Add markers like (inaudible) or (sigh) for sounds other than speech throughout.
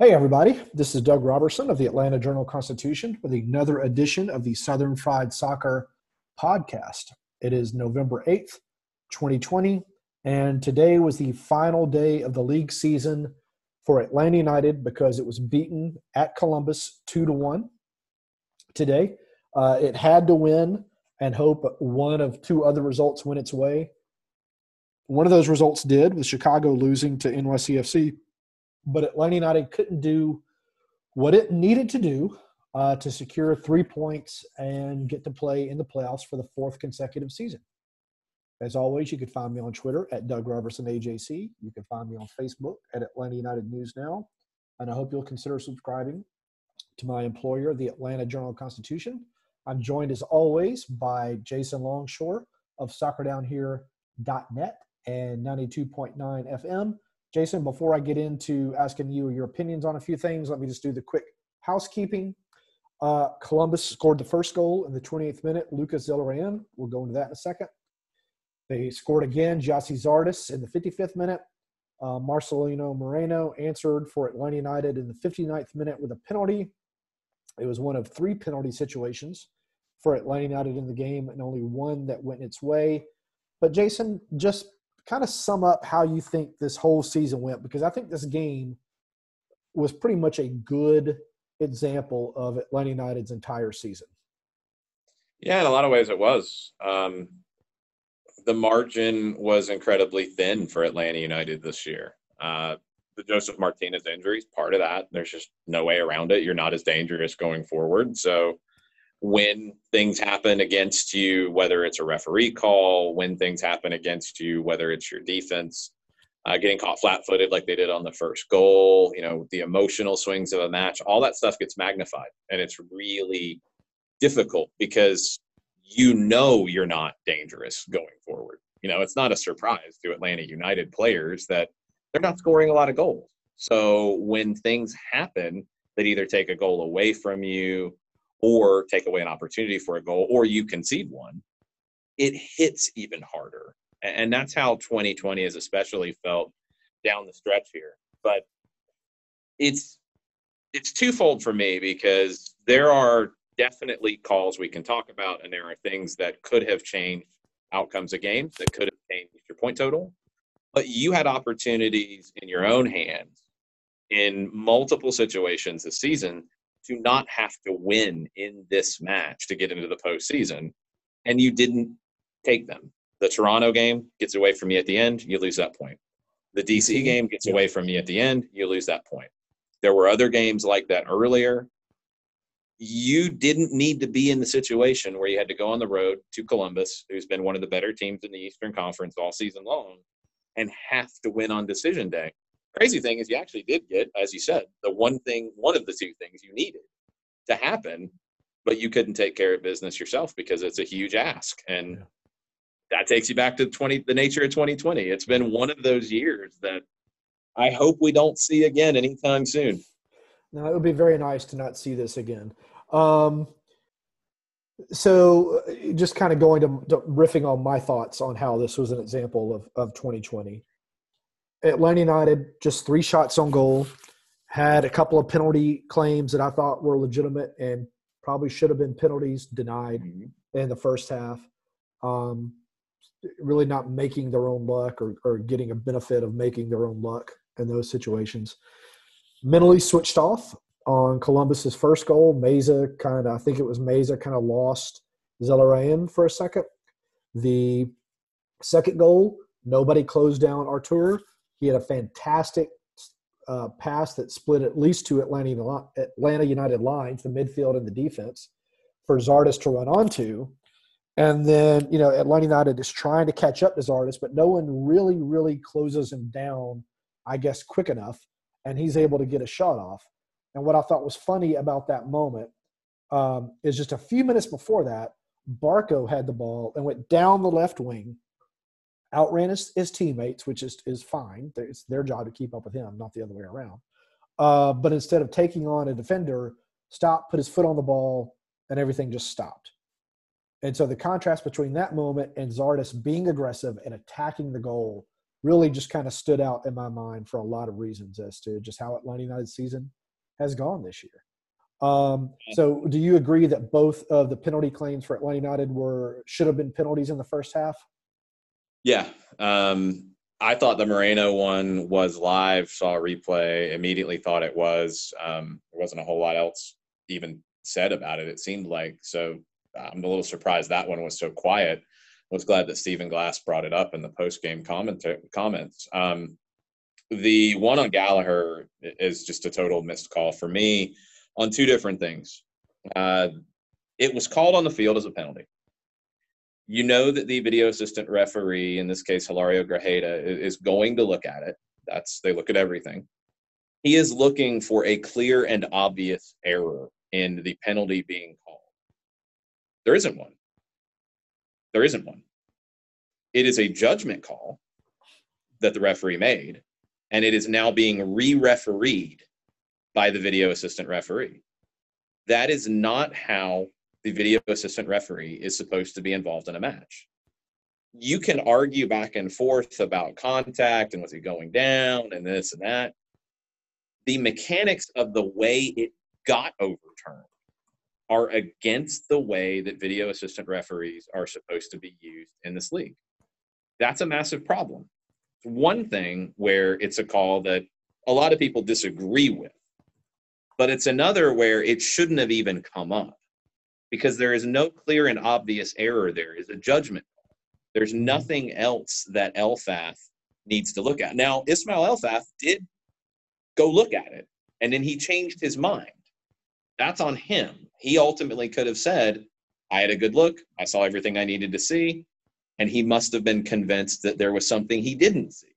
Hey, everybody. This is Doug Robertson of the Atlanta Journal Constitution with another edition of the Southern Fried Soccer podcast. It is November 8th, 2020, and today was the final day of the league season for Atlanta United because it was beaten at Columbus 2 to 1 today. Uh, it had to win and hope one of two other results went its way. One of those results did, with Chicago losing to NYCFC but Atlanta United couldn't do what it needed to do uh, to secure three points and get to play in the playoffs for the fourth consecutive season. As always, you can find me on Twitter at Doug Robertson AJC. You can find me on Facebook at Atlanta United News Now. And I hope you'll consider subscribing to my employer, the Atlanta Journal Constitution. I'm joined as always by Jason Longshore of soccerdownhere.net and 92.9 FM. Jason, before I get into asking you your opinions on a few things, let me just do the quick housekeeping. Uh, Columbus scored the first goal in the 28th minute. Lucas Zelarayan. We'll go into that in a second. They scored again. Gyasi Zardes in the 55th minute. Uh, Marcelino Moreno answered for Atlanta United in the 59th minute with a penalty. It was one of three penalty situations for Atlanta United in the game, and only one that went its way. But Jason, just kind of sum up how you think this whole season went because I think this game was pretty much a good example of Atlanta United's entire season. Yeah, in a lot of ways it was. Um, the margin was incredibly thin for Atlanta United this year. Uh, the Josef Martinez injury is part of that. There's just no way around it. You're not as dangerous going forward. So when things happen against you, whether it's a referee call, when things happen against you, whether it's your defense, uh, getting caught flat footed like they did on the first goal, you know, the emotional swings of a match, all that stuff gets magnified. And it's really difficult because you know you're not dangerous going forward. You know, it's not a surprise to Atlanta United players that they're not scoring a lot of goals. So when things happen that either take a goal away from you, or take away an opportunity for a goal or you concede one, it hits even harder. And that's how 2020 has especially felt down the stretch here. But it's it's twofold for me because there are definitely calls we can talk about and there are things that could have changed outcomes of games that could have changed your point total. But you had opportunities in your own hands in multiple situations this season to not have to win in this match to get into the postseason, and you didn't take them. The Toronto game gets away from you at the end, you lose that point. The DC game gets away from you at the end, you lose that point. There were other games like that earlier. You didn't need to be in the situation where you had to go on the road to Columbus, who's been one of the better teams in the Eastern Conference all season long, and have to win on decision day. Crazy thing is, you actually did get, as you said, the one thing, one of the two things you needed to happen, but you couldn't take care of business yourself because it's a huge ask. And yeah. that takes you back to 20, the nature of 2020. It's been one of those years that I hope we don't see again anytime soon. No, it would be very nice to not see this again. Um, so, uh, just kind of going to, to, riffing on my thoughts on how this was an example of, of 2020. Atlanta United just three shots on goal, had a couple of penalty claims that I thought were legitimate and probably should have been penalties denied mm-hmm. in the first half. Um, really not making their own luck or, or getting a benefit of making their own luck in those situations. Mentally switched off on Columbus's first goal. Meza kind of, I think it was Meza kind of lost Zelarayan for a second. The second goal, nobody closed down Artur. He had a fantastic uh, pass that split at least two Atlanta, Atlanta United lines, the midfield and the defense, for Zardes to run onto. And then, you know, Atlanta United is trying to catch up to Zardes, but no one really, really closes him down, I guess, quick enough. And he's able to get a shot off. And what I thought was funny about that moment um, is just a few minutes before that, Barco had the ball and went down the left wing, outran his, his teammates, which is, is fine. It's their job to keep up with him, not the other way around. Uh, but instead of taking on a defender, stopped, put his foot on the ball, and everything just stopped. And so the contrast between that moment and Zardes being aggressive and attacking the goal really just kind of stood out in my mind for a lot of reasons as to just how Atlanta United season has gone this year. Um, so, do you agree that both of the penalty claims for Atlanta United were should have been penalties in the first half? Yeah, um, I thought the Moreno one was live. Saw a replay, immediately thought it was. Um, there wasn't a whole lot else even said about it. It seemed like so. I'm a little surprised that one was so quiet. I was glad that Stephen Glass brought it up in the post game comment comments. Um, the one on Gallagher is just a total missed call for me on two different things. Uh, it was called on the field as a penalty. You know that the video assistant referee, in this case Hilario Grajeda, is going to look at it. That's they look at everything. He is looking for a clear and obvious error in the penalty being called. There isn't one. There isn't one. It is a judgment call that the referee made and it is now being re-refereed by the video assistant referee. That is not how the video assistant referee is supposed to be involved in a match. You can argue back and forth about contact and was he going down and this and that. The mechanics of the way it got overturned are against the way that video assistant referees are supposed to be used in this league. That's a massive problem It's one thing where it's a call that a lot of people disagree with, but it's another where it shouldn't have even come up because there is no clear and obvious error there is a judgment. There's nothing else that Elfath needs to look at. Now, Ismail Elfath did go look at it and then he changed his mind. That's on him. He ultimately could have said, I had a good look. I saw everything I needed to see and he must have been convinced that there was something he didn't see.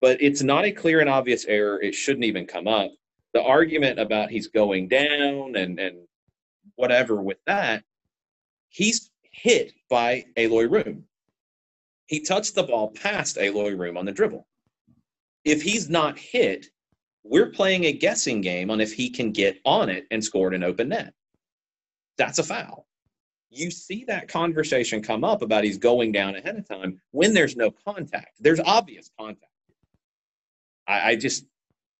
But it's not a clear and obvious error. It shouldn't even come up. The argument about he's going down and, and whatever with that, he's hit by Eloy Room. He touched the ball past Eloy Room on the dribble. If he's not hit, we're playing a guessing game on if he can get on it and score an open net. That's a foul you see that conversation come up about he's going down ahead of time when there's no contact. There's obvious contact. I, I just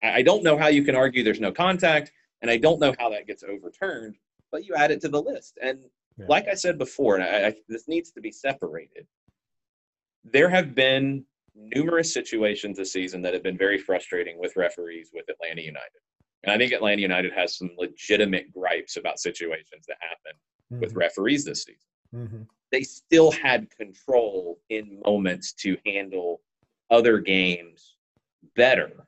I don't know how you can argue there's no contact, and I don't know how that gets overturned. But you add it to the list, and yeah. like I said before, and I, I, this needs to be separated. There have been numerous situations this season that have been very frustrating with referees with Atlanta United. And I think Atlanta United has some legitimate gripes about situations that happen mm-hmm. with referees this season. Mm-hmm. They still had control in moments to handle other games better.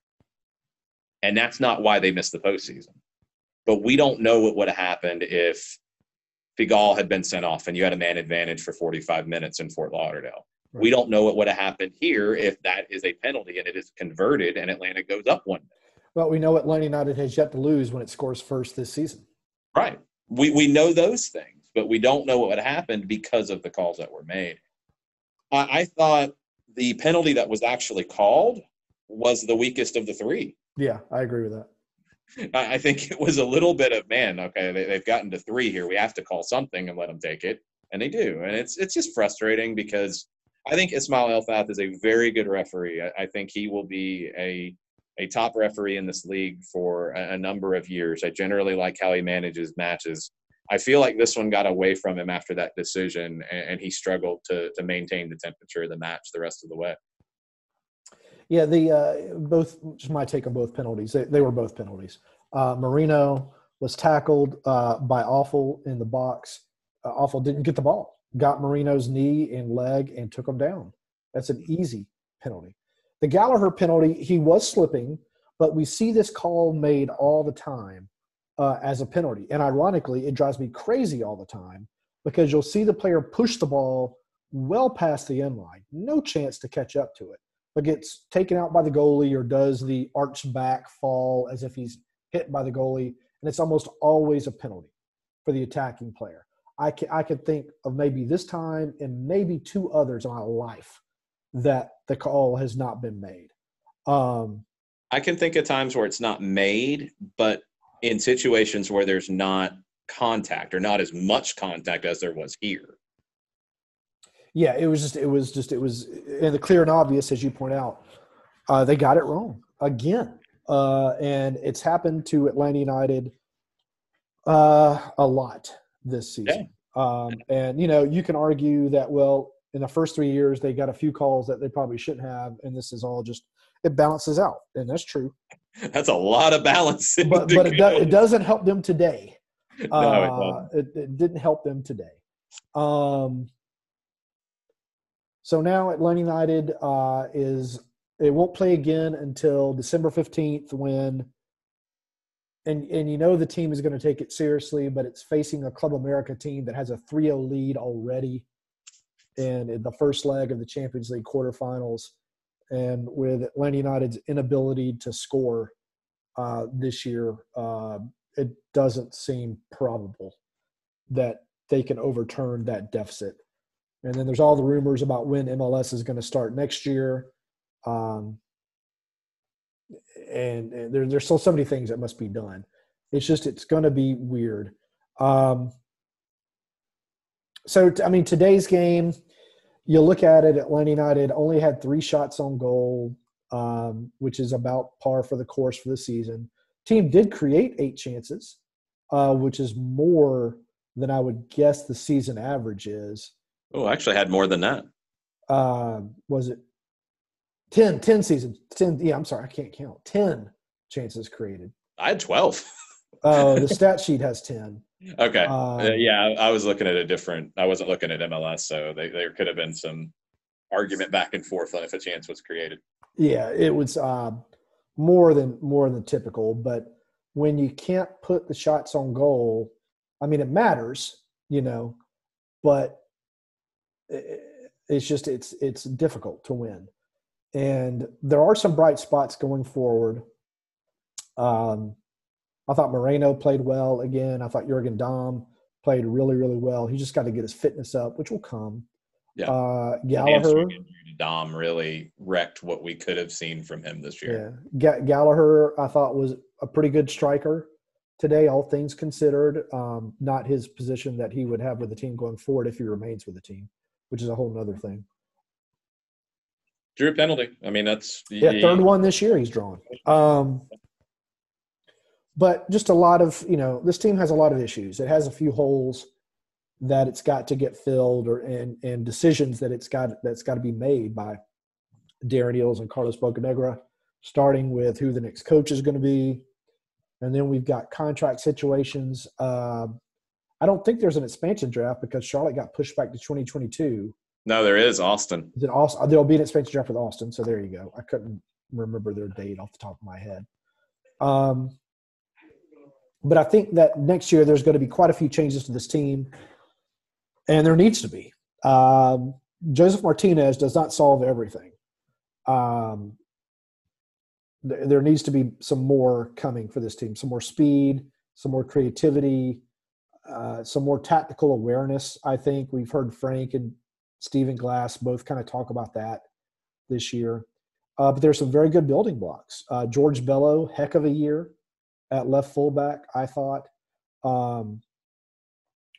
And that's not why they missed the postseason. But we don't know what would have happened if Figal had been sent off and you had a man advantage for 45 minutes in Fort Lauderdale. Right. We don't know what would have happened here if that is a penalty and it is converted and Atlanta goes up one. Well, we know Atlanta United has yet to lose when it scores first this season. Right we, we know those things, but we don't know what would have happened because of the calls that were made. I, I thought the penalty that was actually called was the weakest of the three. Yeah, I agree with that. I, think it was a little bit of man. Okay, they, they've gotten to three here. We have to call something and let them take it, and they do. And it's it's just frustrating because I think Ismail Elfath is a very good referee. I, I think he will be a a top referee in this league for a, a, number of years. I generally like how he manages matches. I feel like this one got away from him after that decision, and, and he struggled to to maintain the temperature of the match the rest of the way. Yeah, the uh, both just my take on both penalties. They, they were both penalties. Uh, Moreno was tackled uh, by Afful in the box. Uh, Afful didn't get the ball, got Moreno's knee and leg and took him down. That's an easy penalty. The Gallagher penalty, he was slipping, but we see this call made all the time uh, as a penalty. And ironically, it drives me crazy all the time because you'll see the player push the ball well past the end line, no chance to catch up to it, but gets taken out by the goalie or does the arch back fall as if he's hit by the goalie. And it's almost always a penalty for the attacking player. I can, I could think of maybe this time and maybe two others in my life that the call has not been made. Um, I can think of times where it's not made, but in situations where there's not contact or not as much contact as there was here. Yeah, it was just it was just it was and the clear and obvious as you point out. Uh, they got it wrong again, uh, and it's happened to Atlanta United uh, a lot this season. Um, and you know you can argue that well in the first three years they got a few calls that they probably shouldn't have, and this is all just it balances out, and that's true. (laughs) That's a lot of balance. But but it, do, it doesn't help them today. (laughs) no, it Uh, doesn't. it, it didn't help them today. Um, so now Atlanta United uh, is it won't play again until December fifteenth when. And, and you know the team is going to take it seriously, but it's facing a Club America team that has a 3-0 lead already, and in the first leg of the Champions League quarterfinals, and with Atlanta United's inability to score uh, this year, uh, it doesn't seem probable that they can overturn that deficit. And then there's all the rumors about when MLS is going to start next year. Um, and, and there, there's still so many things that must be done. It's just, it's going to be weird. Um, so, I mean, today's game, you look at it, Atlanta United only had three shots on goal, um, which is about par for the course for the season. Team did create eight chances, uh, which is more than I would guess the season average is. Oh, I actually had more than that. Uh, was it 10, 10 seasons? 10, yeah, I'm sorry, I can't count. 10 chances created. I had 12. Uh, (laughs) the (laughs) stat sheet has 10. okay. Um, Uh, yeah, I, was looking at a different. I wasn't looking at MLS, so they, there could have been some argument back and forth on if a chance was created. Yeah, it was uh, more than more than typical. But when you can't put the shots on goal, I mean, it matters, you know, but it's just it's it's difficult to win. And there are some bright spots going forward. Um, I thought Moreno played well again. I thought Jurgen Damm played really really well. He just got to get his fitness up, which will come. Yeah. Uh, Gallagher. hamstring injury to Damm really wrecked what we could have seen from him this year. Yeah, Ga- Gallagher, I thought was a pretty good striker today, all things considered. Um, not his position that he would have with the team going forward if he remains with the team, which is a whole nother thing. Drew penalty. I mean, that's Yeah, third one this year he's drawn. Um, but just a lot of you know, this team has a lot of issues. It has a few holes that it's got to get filled, or and and decisions that it's got that's got to be made by Darren Eales and Carlos Bocanegra, starting with who the next coach is going to be, and then we've got contract situations. Uh, I don't think there's an expansion draft because Charlotte got pushed back to 2022. No, there is Austin. Is it Austin? There'll be an expansion draft with Austin. So there you go. I couldn't remember their date off the top of my head. Um, but I think that next year there's going to be quite a few changes to this team, and there needs to be. Um, Josef Martinez does not solve everything. Um, th- there needs to be some more coming for this team, some more speed, some more creativity, uh, some more tactical awareness. I think we've heard Frank and Stephen Glass both kind of talk about that this year. Uh, but there's some very good building blocks. Uh, George Bello, heck of a year at left fullback, I thought. Um,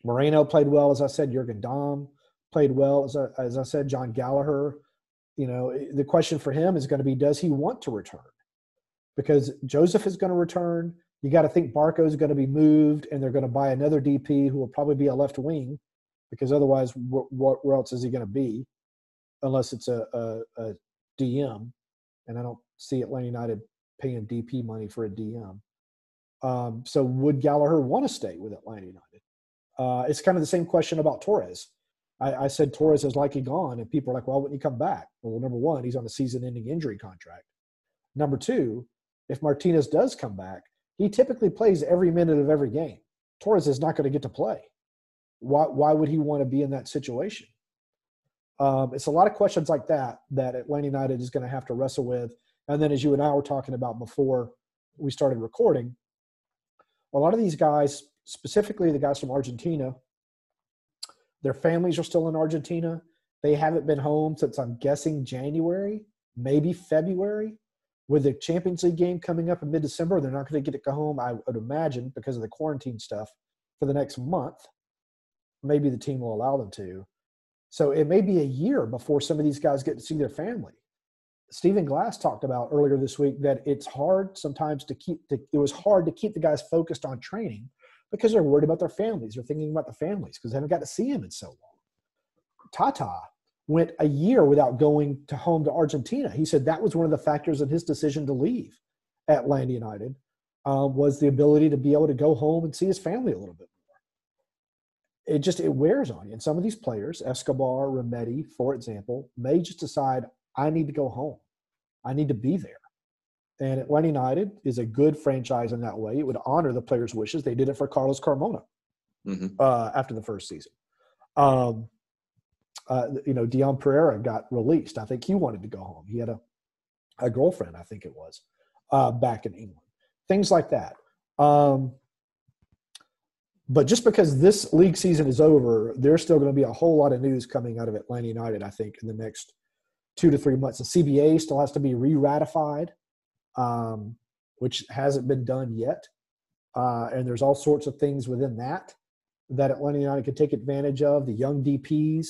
Moreno played well, as I said. Jurgen Damm played well, as I, as I said. Jon Gallagher. You know, the question for him is going to be, does he want to return? Because Josef is going to return. You got to think Barco is going to be moved, and they're going to buy another DP who will probably be a left wing, because otherwise, wh- wh- where else is he going to be? Unless it's a, a, a DM, and I don't see Atlanta United paying DP money for a DM. Um, so would Gallagher want to stay with Atlanta United? Uh, it's kind of the same question about Torres. I, I, said Torres is likely gone, and people are like, "Well, wouldn't he come back?" Well, number one, he's on a season-ending injury contract. Number two, if Martinez does come back, he typically plays every minute of every game. Torres is not going to get to play. Why, why would he want to be in that situation? Um, it's a lot of questions like that that Atlanta United is going to have to wrestle with. And then, as you and I were talking about before we started recording, a lot of these guys, specifically the guys from Argentina, their families are still in Argentina. They haven't been home since I'm guessing January, maybe February. With the Champions League game coming up in mid December, they're not going to get to go home, I would imagine, because of the quarantine stuff for the next month. Maybe the team will allow them to. So it may be a year before some of these guys get to see their family. Stephen Glass talked about earlier this week that it's hard sometimes to keep the, it was hard to keep the guys focused on training because they're worried about their families. They're thinking about the families because they haven't got to see him in so long. Tata went a year without going to home to Argentina. He said that was one of the factors in his decision to leave At Atlanta United um, was the ability to be able to go home and see his family a little bit more. It just it wears on you. And some of these players, Escobar, Remedi, for example, may just decide I need to go home. I need to be there. And Atlanta United is a good franchise in that way. It would honor the players' wishes. They did it for Carlos Carmona mm-hmm. uh, after the first season. Um, uh, you know, Dion Pereira got released. I think he wanted to go home. He had a, a girlfriend, I think it was, uh, back in England. Things like that. Um, but just because this league season is over, there's still going to be a whole lot of news coming out of Atlanta United, I think, in the next two to three months. The CBA still has to be re ratified, um, which hasn't been done yet. Uh, and there's all sorts of things within that that Atlanta United could take advantage of. The young DPs,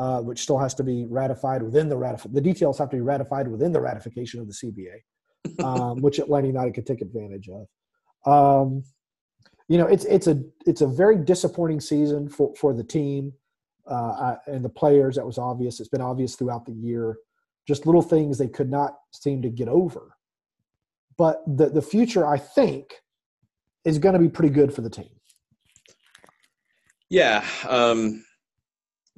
uh, which still has to be ratified within the ratif- the details have to be ratified within the ratification of the CBA, (laughs) um, which Atlanta United could take advantage of. Um, you know, it's it's a it's a very disappointing season for for the team uh, and the players. That was obvious. It's been obvious throughout the year. Just little things they could not seem to get over. But the the future, I think, is going to be pretty good for the team. Yeah. Um,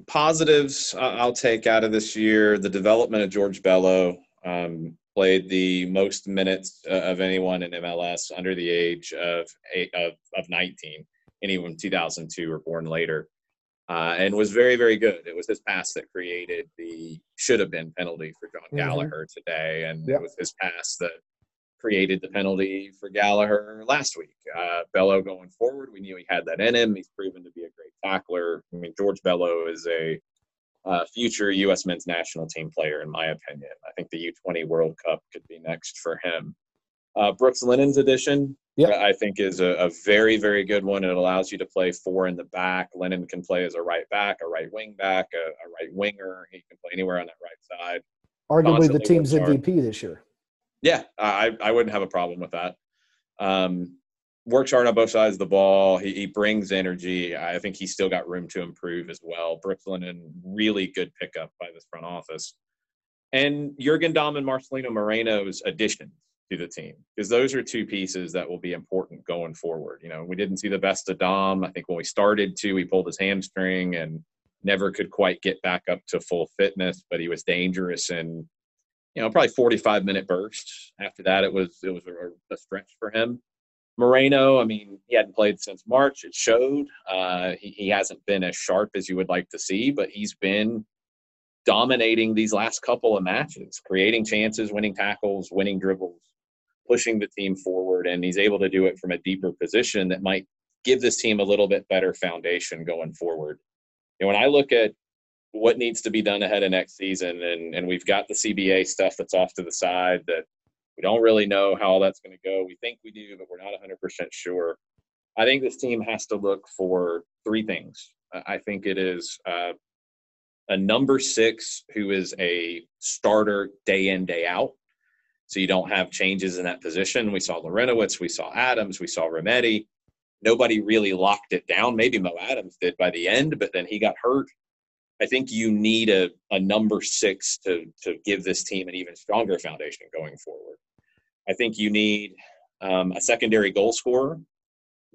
positives I'll take out of this year the development of George Bello. Um, played the most minutes uh, of anyone in MLS under the age of eight, of, of 19, anyone 2002 or born later uh, and was very, very good. It was his pass that created the should have been penalty for Jon mm-hmm. Gallagher mm-hmm. today, and yep. it was his pass that created the penalty for Gallagher last week. Uh, Bello going forward, we knew he had that in him. He's proven to be a great tackler. I mean, George Bello is a uh, future U.S. men's national team player, in my opinion. I think the U20 World Cup could be next for him. Uh, Brooks Lennon's addition, yep. I think, is a, a, very, very good one. It allows you to play four in the back. Lennon can play as a right back, a right wing back, a, a right winger. He can play anywhere on that right side. Arguably the team's MVP this year. Yeah, I, I wouldn't have a problem with that. Um, works hard on both sides of the ball. He, he, brings energy. I think he's still got room to improve as well. Brooks Lennon really good pickup by this front office. And Jurgen Damm and Marcelino Moreno's additions to the team because those are two pieces that will be important going forward. You know, we didn't see the best of Damm. I think when we started to, he pulled his hamstring and never could quite get back up to full fitness, but he was dangerous in, you know, probably 45 minute bursts. After that, it was, it was a, a stretch for him. Moreno, I mean, he hadn't played since March. It showed. Uh, he, he hasn't been as sharp as you would like to see, but he's been dominating these last couple of matches, creating chances, winning tackles, winning dribbles pushing the team forward, and he's able to do it from a deeper position that might give this team a little bit better foundation going forward. And when I look at what needs to be done ahead of next season, and, and we've got the CBA stuff that's off to the side that we don't really know how all that's going to go. We think we do, but we're not 100% sure. I think this team has to look for three things. I think it is uh, a number six who is a starter day in, day out so you don't have changes in that position. We saw Larentowicz, we saw Adams, we saw Remedi. Nobody really locked it down. Maybe Mo Adams did by the end, but then he got hurt. I think you need a, a number six to to give this team an even stronger foundation going forward. I think you need um, a secondary goal scorer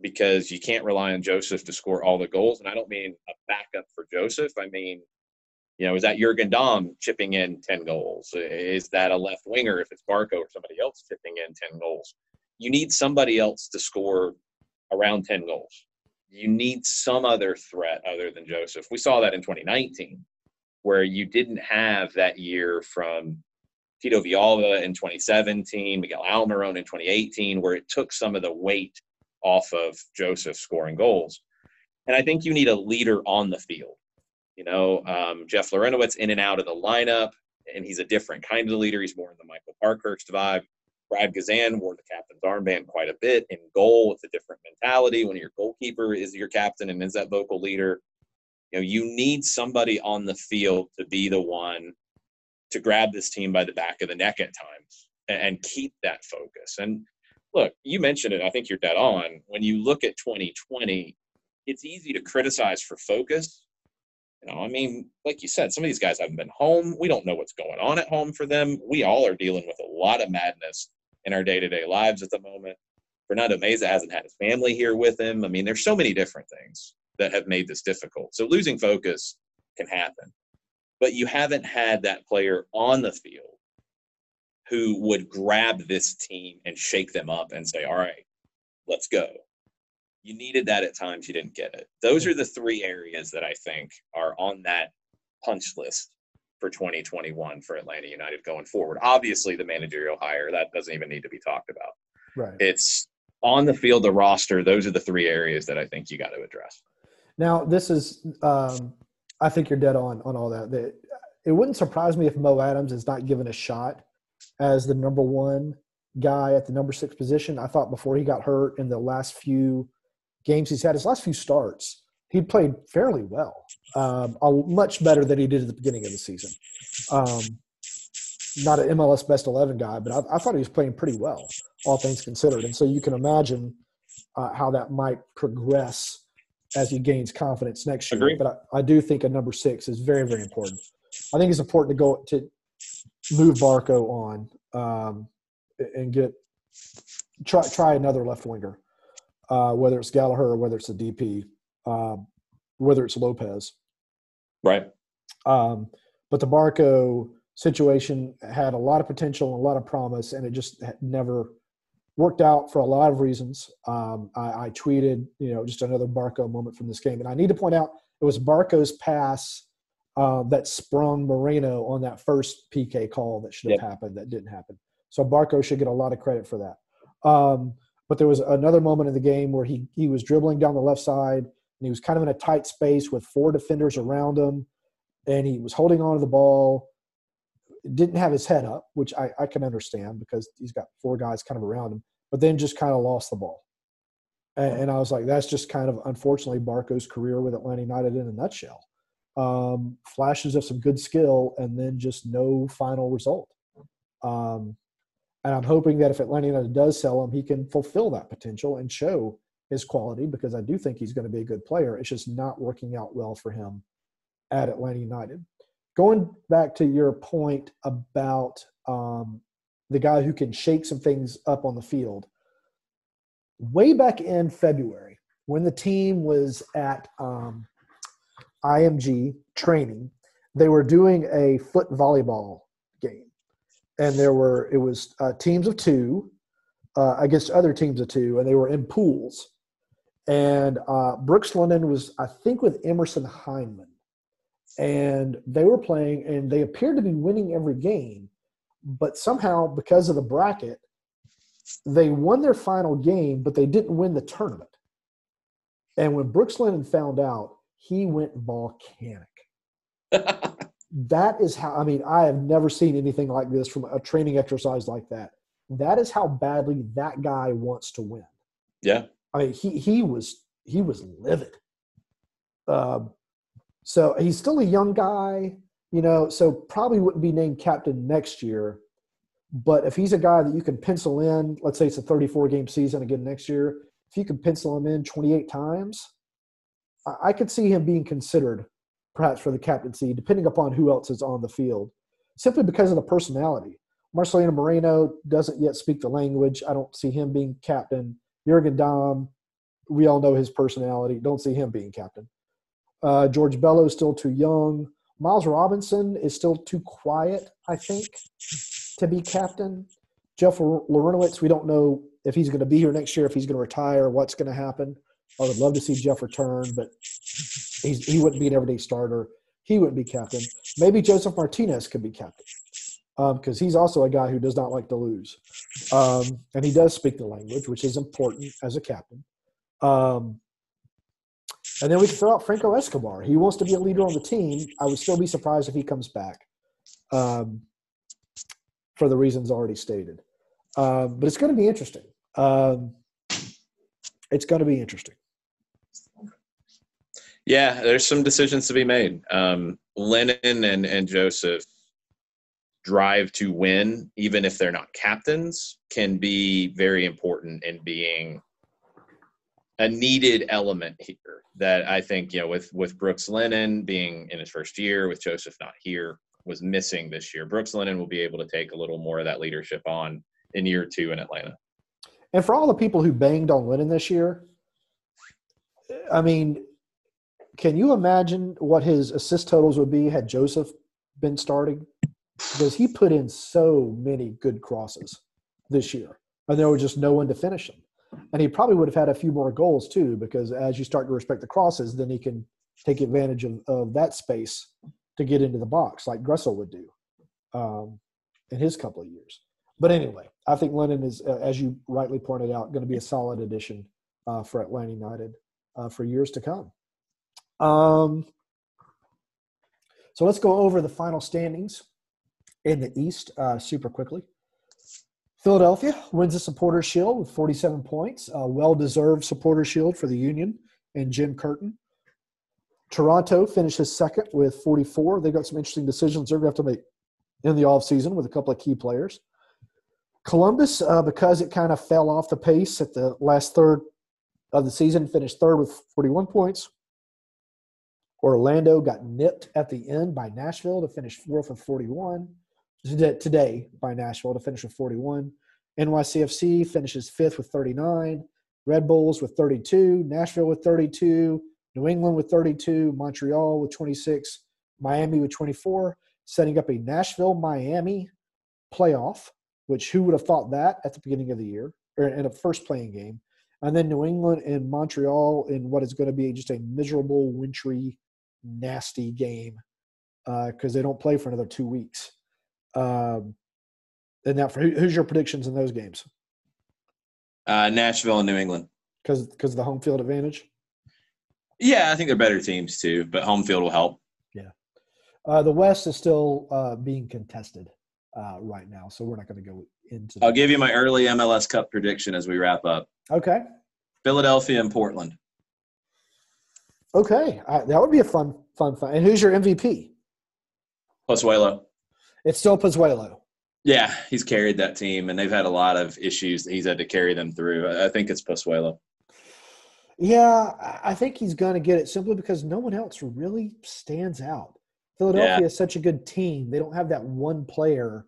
because you can't rely on Josef to score all the goals. And I don't mean a backup for Josef. I mean, you know, is that Jurgen Damm chipping in 10 goals? Is that a left winger if it's Barco or somebody else chipping in 10 goals? You need somebody else to score around 10 goals. You need some other threat other than Josef. We saw that in 2019, where you didn't have that year from Tito Villalba in 2017, Miguel Almiron in 2018, where it took some of the weight off of Josef scoring goals. And I think you need a leader on the field. You know, um, Jeff Larentowicz in and out of the lineup, and he's a different kind of leader. He's more in the Michael Parkhurst vibe. Brad Guzan wore the captain's armband quite a bit in goal. It's a different mentality when your goalkeeper is your captain and is that vocal leader. You know, you need somebody on the field to be the one to grab this team by the back of the neck at times and keep that focus. And look, you mentioned it. I think you're dead on. When you look at 2020, it's easy to criticize for focus. You know, I mean, like you said, some of these guys haven't been home. We don't know what's going on at home for them. We all are dealing with a lot of madness in our day to day lives at the moment. Fernando Meza hasn't had his family here with him. I mean, there's so many different things that have made this difficult. So losing focus can happen. But you haven't had that player on the field who would grab this team and shake them up and say, all right, let's go. You needed that at times, you didn't get it. Those are the three areas that I think are on that punch list for 2021 for Atlanta United going forward. Obviously, the managerial hire, that doesn't even need to be talked about. Right. It's on the field, the roster, those are the three areas that I think you got to address. Now, this is, um, I think you're dead on on all that. that. It wouldn't surprise me if Mo Adams is not given a shot as the number one guy at the number six position. I thought before he got hurt in the last few games he's had, his last few starts, he played fairly well, um, much better than he did at the beginning of the season. Um, not an MLS best 11 guy, but I, I, thought he was playing pretty well, all things considered. And so you can imagine uh, how that might progress as he gains confidence next year. Agreed. But I, I, do think a number six is very, very important. I think it's important to go to move Barco on um, and get try try another left winger, uh, whether it's Gallagher or whether it's a DP, um, whether it's Lopez. Right. Um, but the Barco situation had a lot of potential and a lot of promise, and it just never worked out for a lot of reasons. Um, I, I, tweeted, you know, just another Barco moment from this game, and I need to point out it was Barco's pass uh, that sprung Moreno on that first PK call that should have yep. happened that didn't happen. So Barco should get a lot of credit for that. Um, but there was another moment in the game where he he was dribbling down the left side and he was kind of in a tight space with four defenders around him, and he was holding on to the ball. Didn't have his head up, which I, I can understand because he's got four guys kind of around him, but then just kind of lost the ball. And, and I was like, that's just kind of unfortunately Barco's career with Atlanta United in a nutshell. Um, flashes of some good skill and then just no final result. Um, and I'm hoping that if Atlanta United does sell him, he can fulfill that potential and show his quality because I do think he's going to be a good player. It's just not working out well for him at Atlanta United. Going back to your point about um, the guy who can shake some things up on the field, way back in February, when the team was at um, IMG training, they were doing a foot volleyball game. And there were, it was uh, teams of two uh, against other teams of two, and they were in pools and uh, Brooks Lennon was, I think, with Emerson Hyndman, and they were playing, and they appeared to be winning every game, but somehow because of the bracket, they won their final game, but they didn't win the tournament. And when Brooks Lennon found out, he went volcanic. (laughs) that is how I mean, I have never seen anything like this from a training exercise like that. That is how badly that guy wants to win. Yeah. I mean, he he was he was livid. Um, so he's still a young guy, you know. So probably wouldn't be named captain next year. But if he's a guy that you can pencil in, let's say it's a 34 game season again next year, if you can pencil him in 28 times, I, I could see him being considered perhaps for the captaincy, depending upon who else is on the field, simply because of the personality. Marcelino Moreno doesn't yet speak the language. I don't see him being captain. Jurgen Damm, we all know his personality. Don't see him being captain. Uh, George Bello is still too young. Miles Robinson is still too quiet, I think, to be captain. Jeff Larentowicz, we don't know if he's going to be here next year, if he's going to retire, what's going to happen. I would love to see Jeff return, but he wouldn't be an everyday starter. He wouldn't be captain. Maybe Josef Martinez could be captain because um, he's also a guy who does not like to lose. Um, and he does speak the language, which is important as a captain. Um, and then we throw out Franco Escobar. He wants to be a leader on the team. I would still be surprised if he comes back um, for the reasons already stated. Um, but it's going to be interesting. Um, it's going to be interesting. Yeah, there's some decisions to be made. Um, Lennon and, and Josef drive to win, even if they're not captains, can be very important in being a needed element here that I think, you know, with with Brooks Lennon being in his first year, with Josef not here, was missing this year. Brooks Lennon will be able to take a little more of that leadership on in year two in Atlanta. And for all the people who banged on Lennon this year, I mean, can you imagine what his assist totals would be had Josef been starting? Because he put in so many good crosses this year, and there was just no one to finish them. And he probably would have had a few more goals too, because as you start to respect the crosses, then he can take advantage of, of that space to get into the box, like Gressel would do um, in his couple of years. But anyway, I think Lennon is, uh, as you rightly pointed out, going to be a solid addition uh, for Atlanta United uh, for years to come. Um, so let's go over the final standings in the East uh, super quickly. Philadelphia wins the Supporter Shield with 47 points, a well-deserved Supporter Shield for the Union and Jim Curtin. Toronto finishes second with 44. They've got some interesting decisions they're going to have to make in the offseason with a couple of key players. Columbus, uh, because it kind of fell off the pace at the last third of the season, finished third with 41 points. Orlando got nipped at the end by Nashville to finish fourth with 41. Today by Nashville to finish with 41. NYCFC finishes fifth with 39. Red Bulls with 32. Nashville with 32. New England with 32. Montreal with 26. Miami with 24. Setting up a Nashville Miami playoff which who would have thought that at the beginning of the year or in a first playing game? And then New England and Montreal in what is going to be just a miserable, wintry, nasty game because uh, they don't play for another two weeks. Um, and now, for who's your predictions in those games? Uh, Nashville and New England. Because because of the home field advantage. Yeah, I think they're better teams too, but home field will help. Yeah, uh, the West is still uh, being contested uh, right now, so we're not going to go into. I'll give you my early MLS Cup prediction as we wrap up. Okay. Philadelphia and Portland. Okay, uh, that would be a fun, fun, fun. And who's your MVP? Pozuelo. It's still Pozuelo. Yeah, he's carried that team, and they've had a lot of issues that he's had to carry them through. I think it's Pozuelo. Yeah, I think he's going to get it simply because no one else really stands out. Philadelphia yeah. is such a good team. They don't have that one player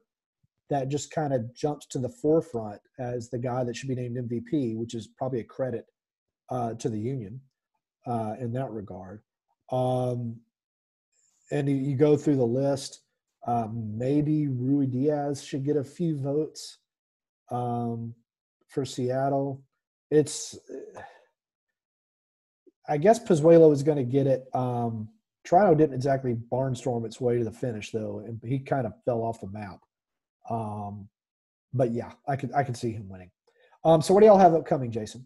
that just kind of jumps to the forefront as the guy that should be named MVP, which is probably a credit uh, to the Union uh, in that regard. Um, and you, you, go through the list. Um, maybe Ruidíaz should get a few votes um, for Seattle. It's, I guess Pozuelo is going to get it. Um, Toronto didn't exactly barnstorm its way to the finish though, and he kind of fell off the map. Um, but yeah, I could I could see him winning. Um, so what do y'all have upcoming, Jason?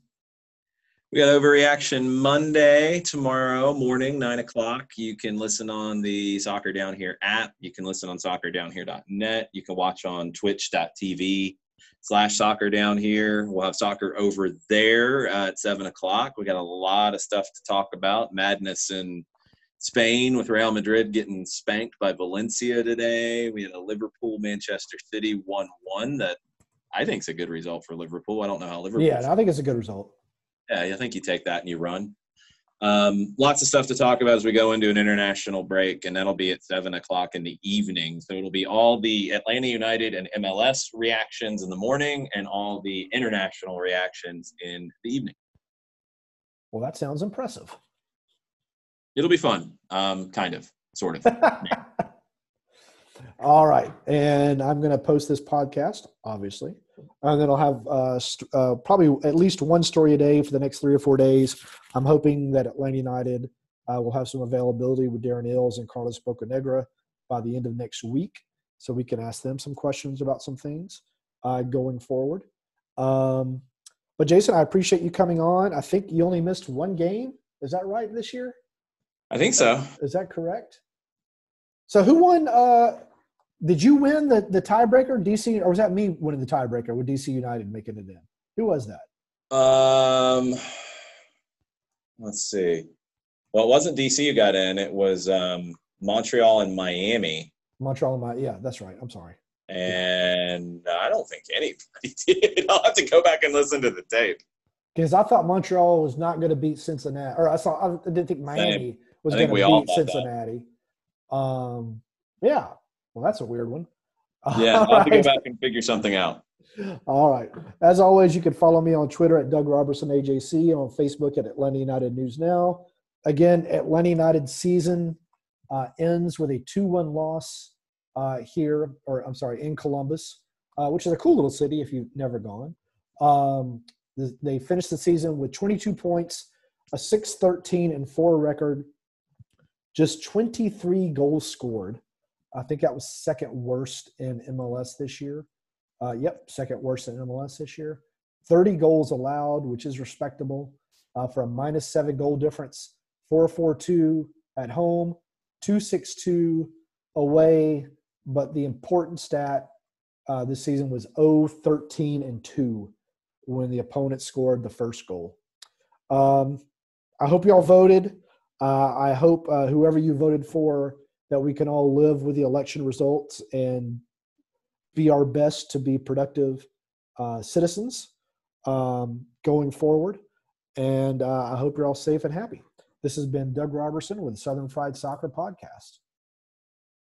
We got Overreaction Monday tomorrow morning, nine o'clock. You can listen on the Soccer Down Here app. You can listen on soccerdownhere.net. You can watch on twitch.tv slash soccer down here. We'll have soccer over there uh, at seven o'clock. We got a lot of stuff to talk about. Madness in Spain with Real Madrid getting spanked by Valencia today. We had a Liverpool Manchester City 1 1 that I think is a good result for Liverpool. I don't know how Liverpool. Yeah, I think it's a good result. Yeah, I think you take that and you run. Um, lots of stuff to talk about as we go into an international break, and that'll be at seven o'clock in the evening. So it'll be all the Atlanta United and MLS reactions in the morning, and all the international reactions in the evening. Well, that sounds impressive. It'll be fun, um, kind of, sort of. (laughs) All right, and I'm going to post this podcast, obviously, and then I'll have uh, st- uh, probably at least one story a day for the next three or four days. I'm hoping that Atlanta United uh, will have some availability with Darren Eales and Carlos Bocanegra by the end of next week, so we can ask them some questions about some things uh, going forward. Um, but Jason, I appreciate you coming on. I think you only missed one game. Is that right this year? I think so. Is that correct? So who won? Uh, did you win the the tiebreaker, DC, or was that me winning the tiebreaker with DC United making it in? Who was that? Um, let's see. Well, it wasn't DC who got in. It was um, Montreal and Miami, Montreal. and My, yeah, that's right. I'm sorry. and I don't think anybody (laughs) did. I'll have to go back and listen to the tape. Because I thought Montreal was not going to beat Cincinnati, or I saw I didn't think Miami was going to beat. Cincinnati. Um, yeah. Well, that's a weird one. (laughs) Yeah, I'll have to go back and figure something out. All right. As always, you can follow me on Twitter at Doug Roberson AJC, on Facebook at Atlanta United News Now. Again, Atlanta United season uh, ends with a 2 1 loss uh, here, or I'm sorry, in Columbus, uh, which is a cool little city if you've never gone. Um, th- they finished the season with 22 points, a 6 13 and 4 record, just 23 goals scored. I think that was second worst in MLS this year. Uh, yep, second worst in MLS this year. 30 goals allowed, which is respectable uh, for a minus seven goal difference. 442 at home, 262 away. But the important stat uh, this season was 0 13 and 2 when the opponent scored the first goal. Um, I hope y'all voted. Uh, I hope uh, whoever you voted for that we can all live with the election results and be our best to be productive uh, citizens um, going forward. And uh, I hope you're all safe and happy. This has been Doug Roberson with Southern Fried Soccer Podcast.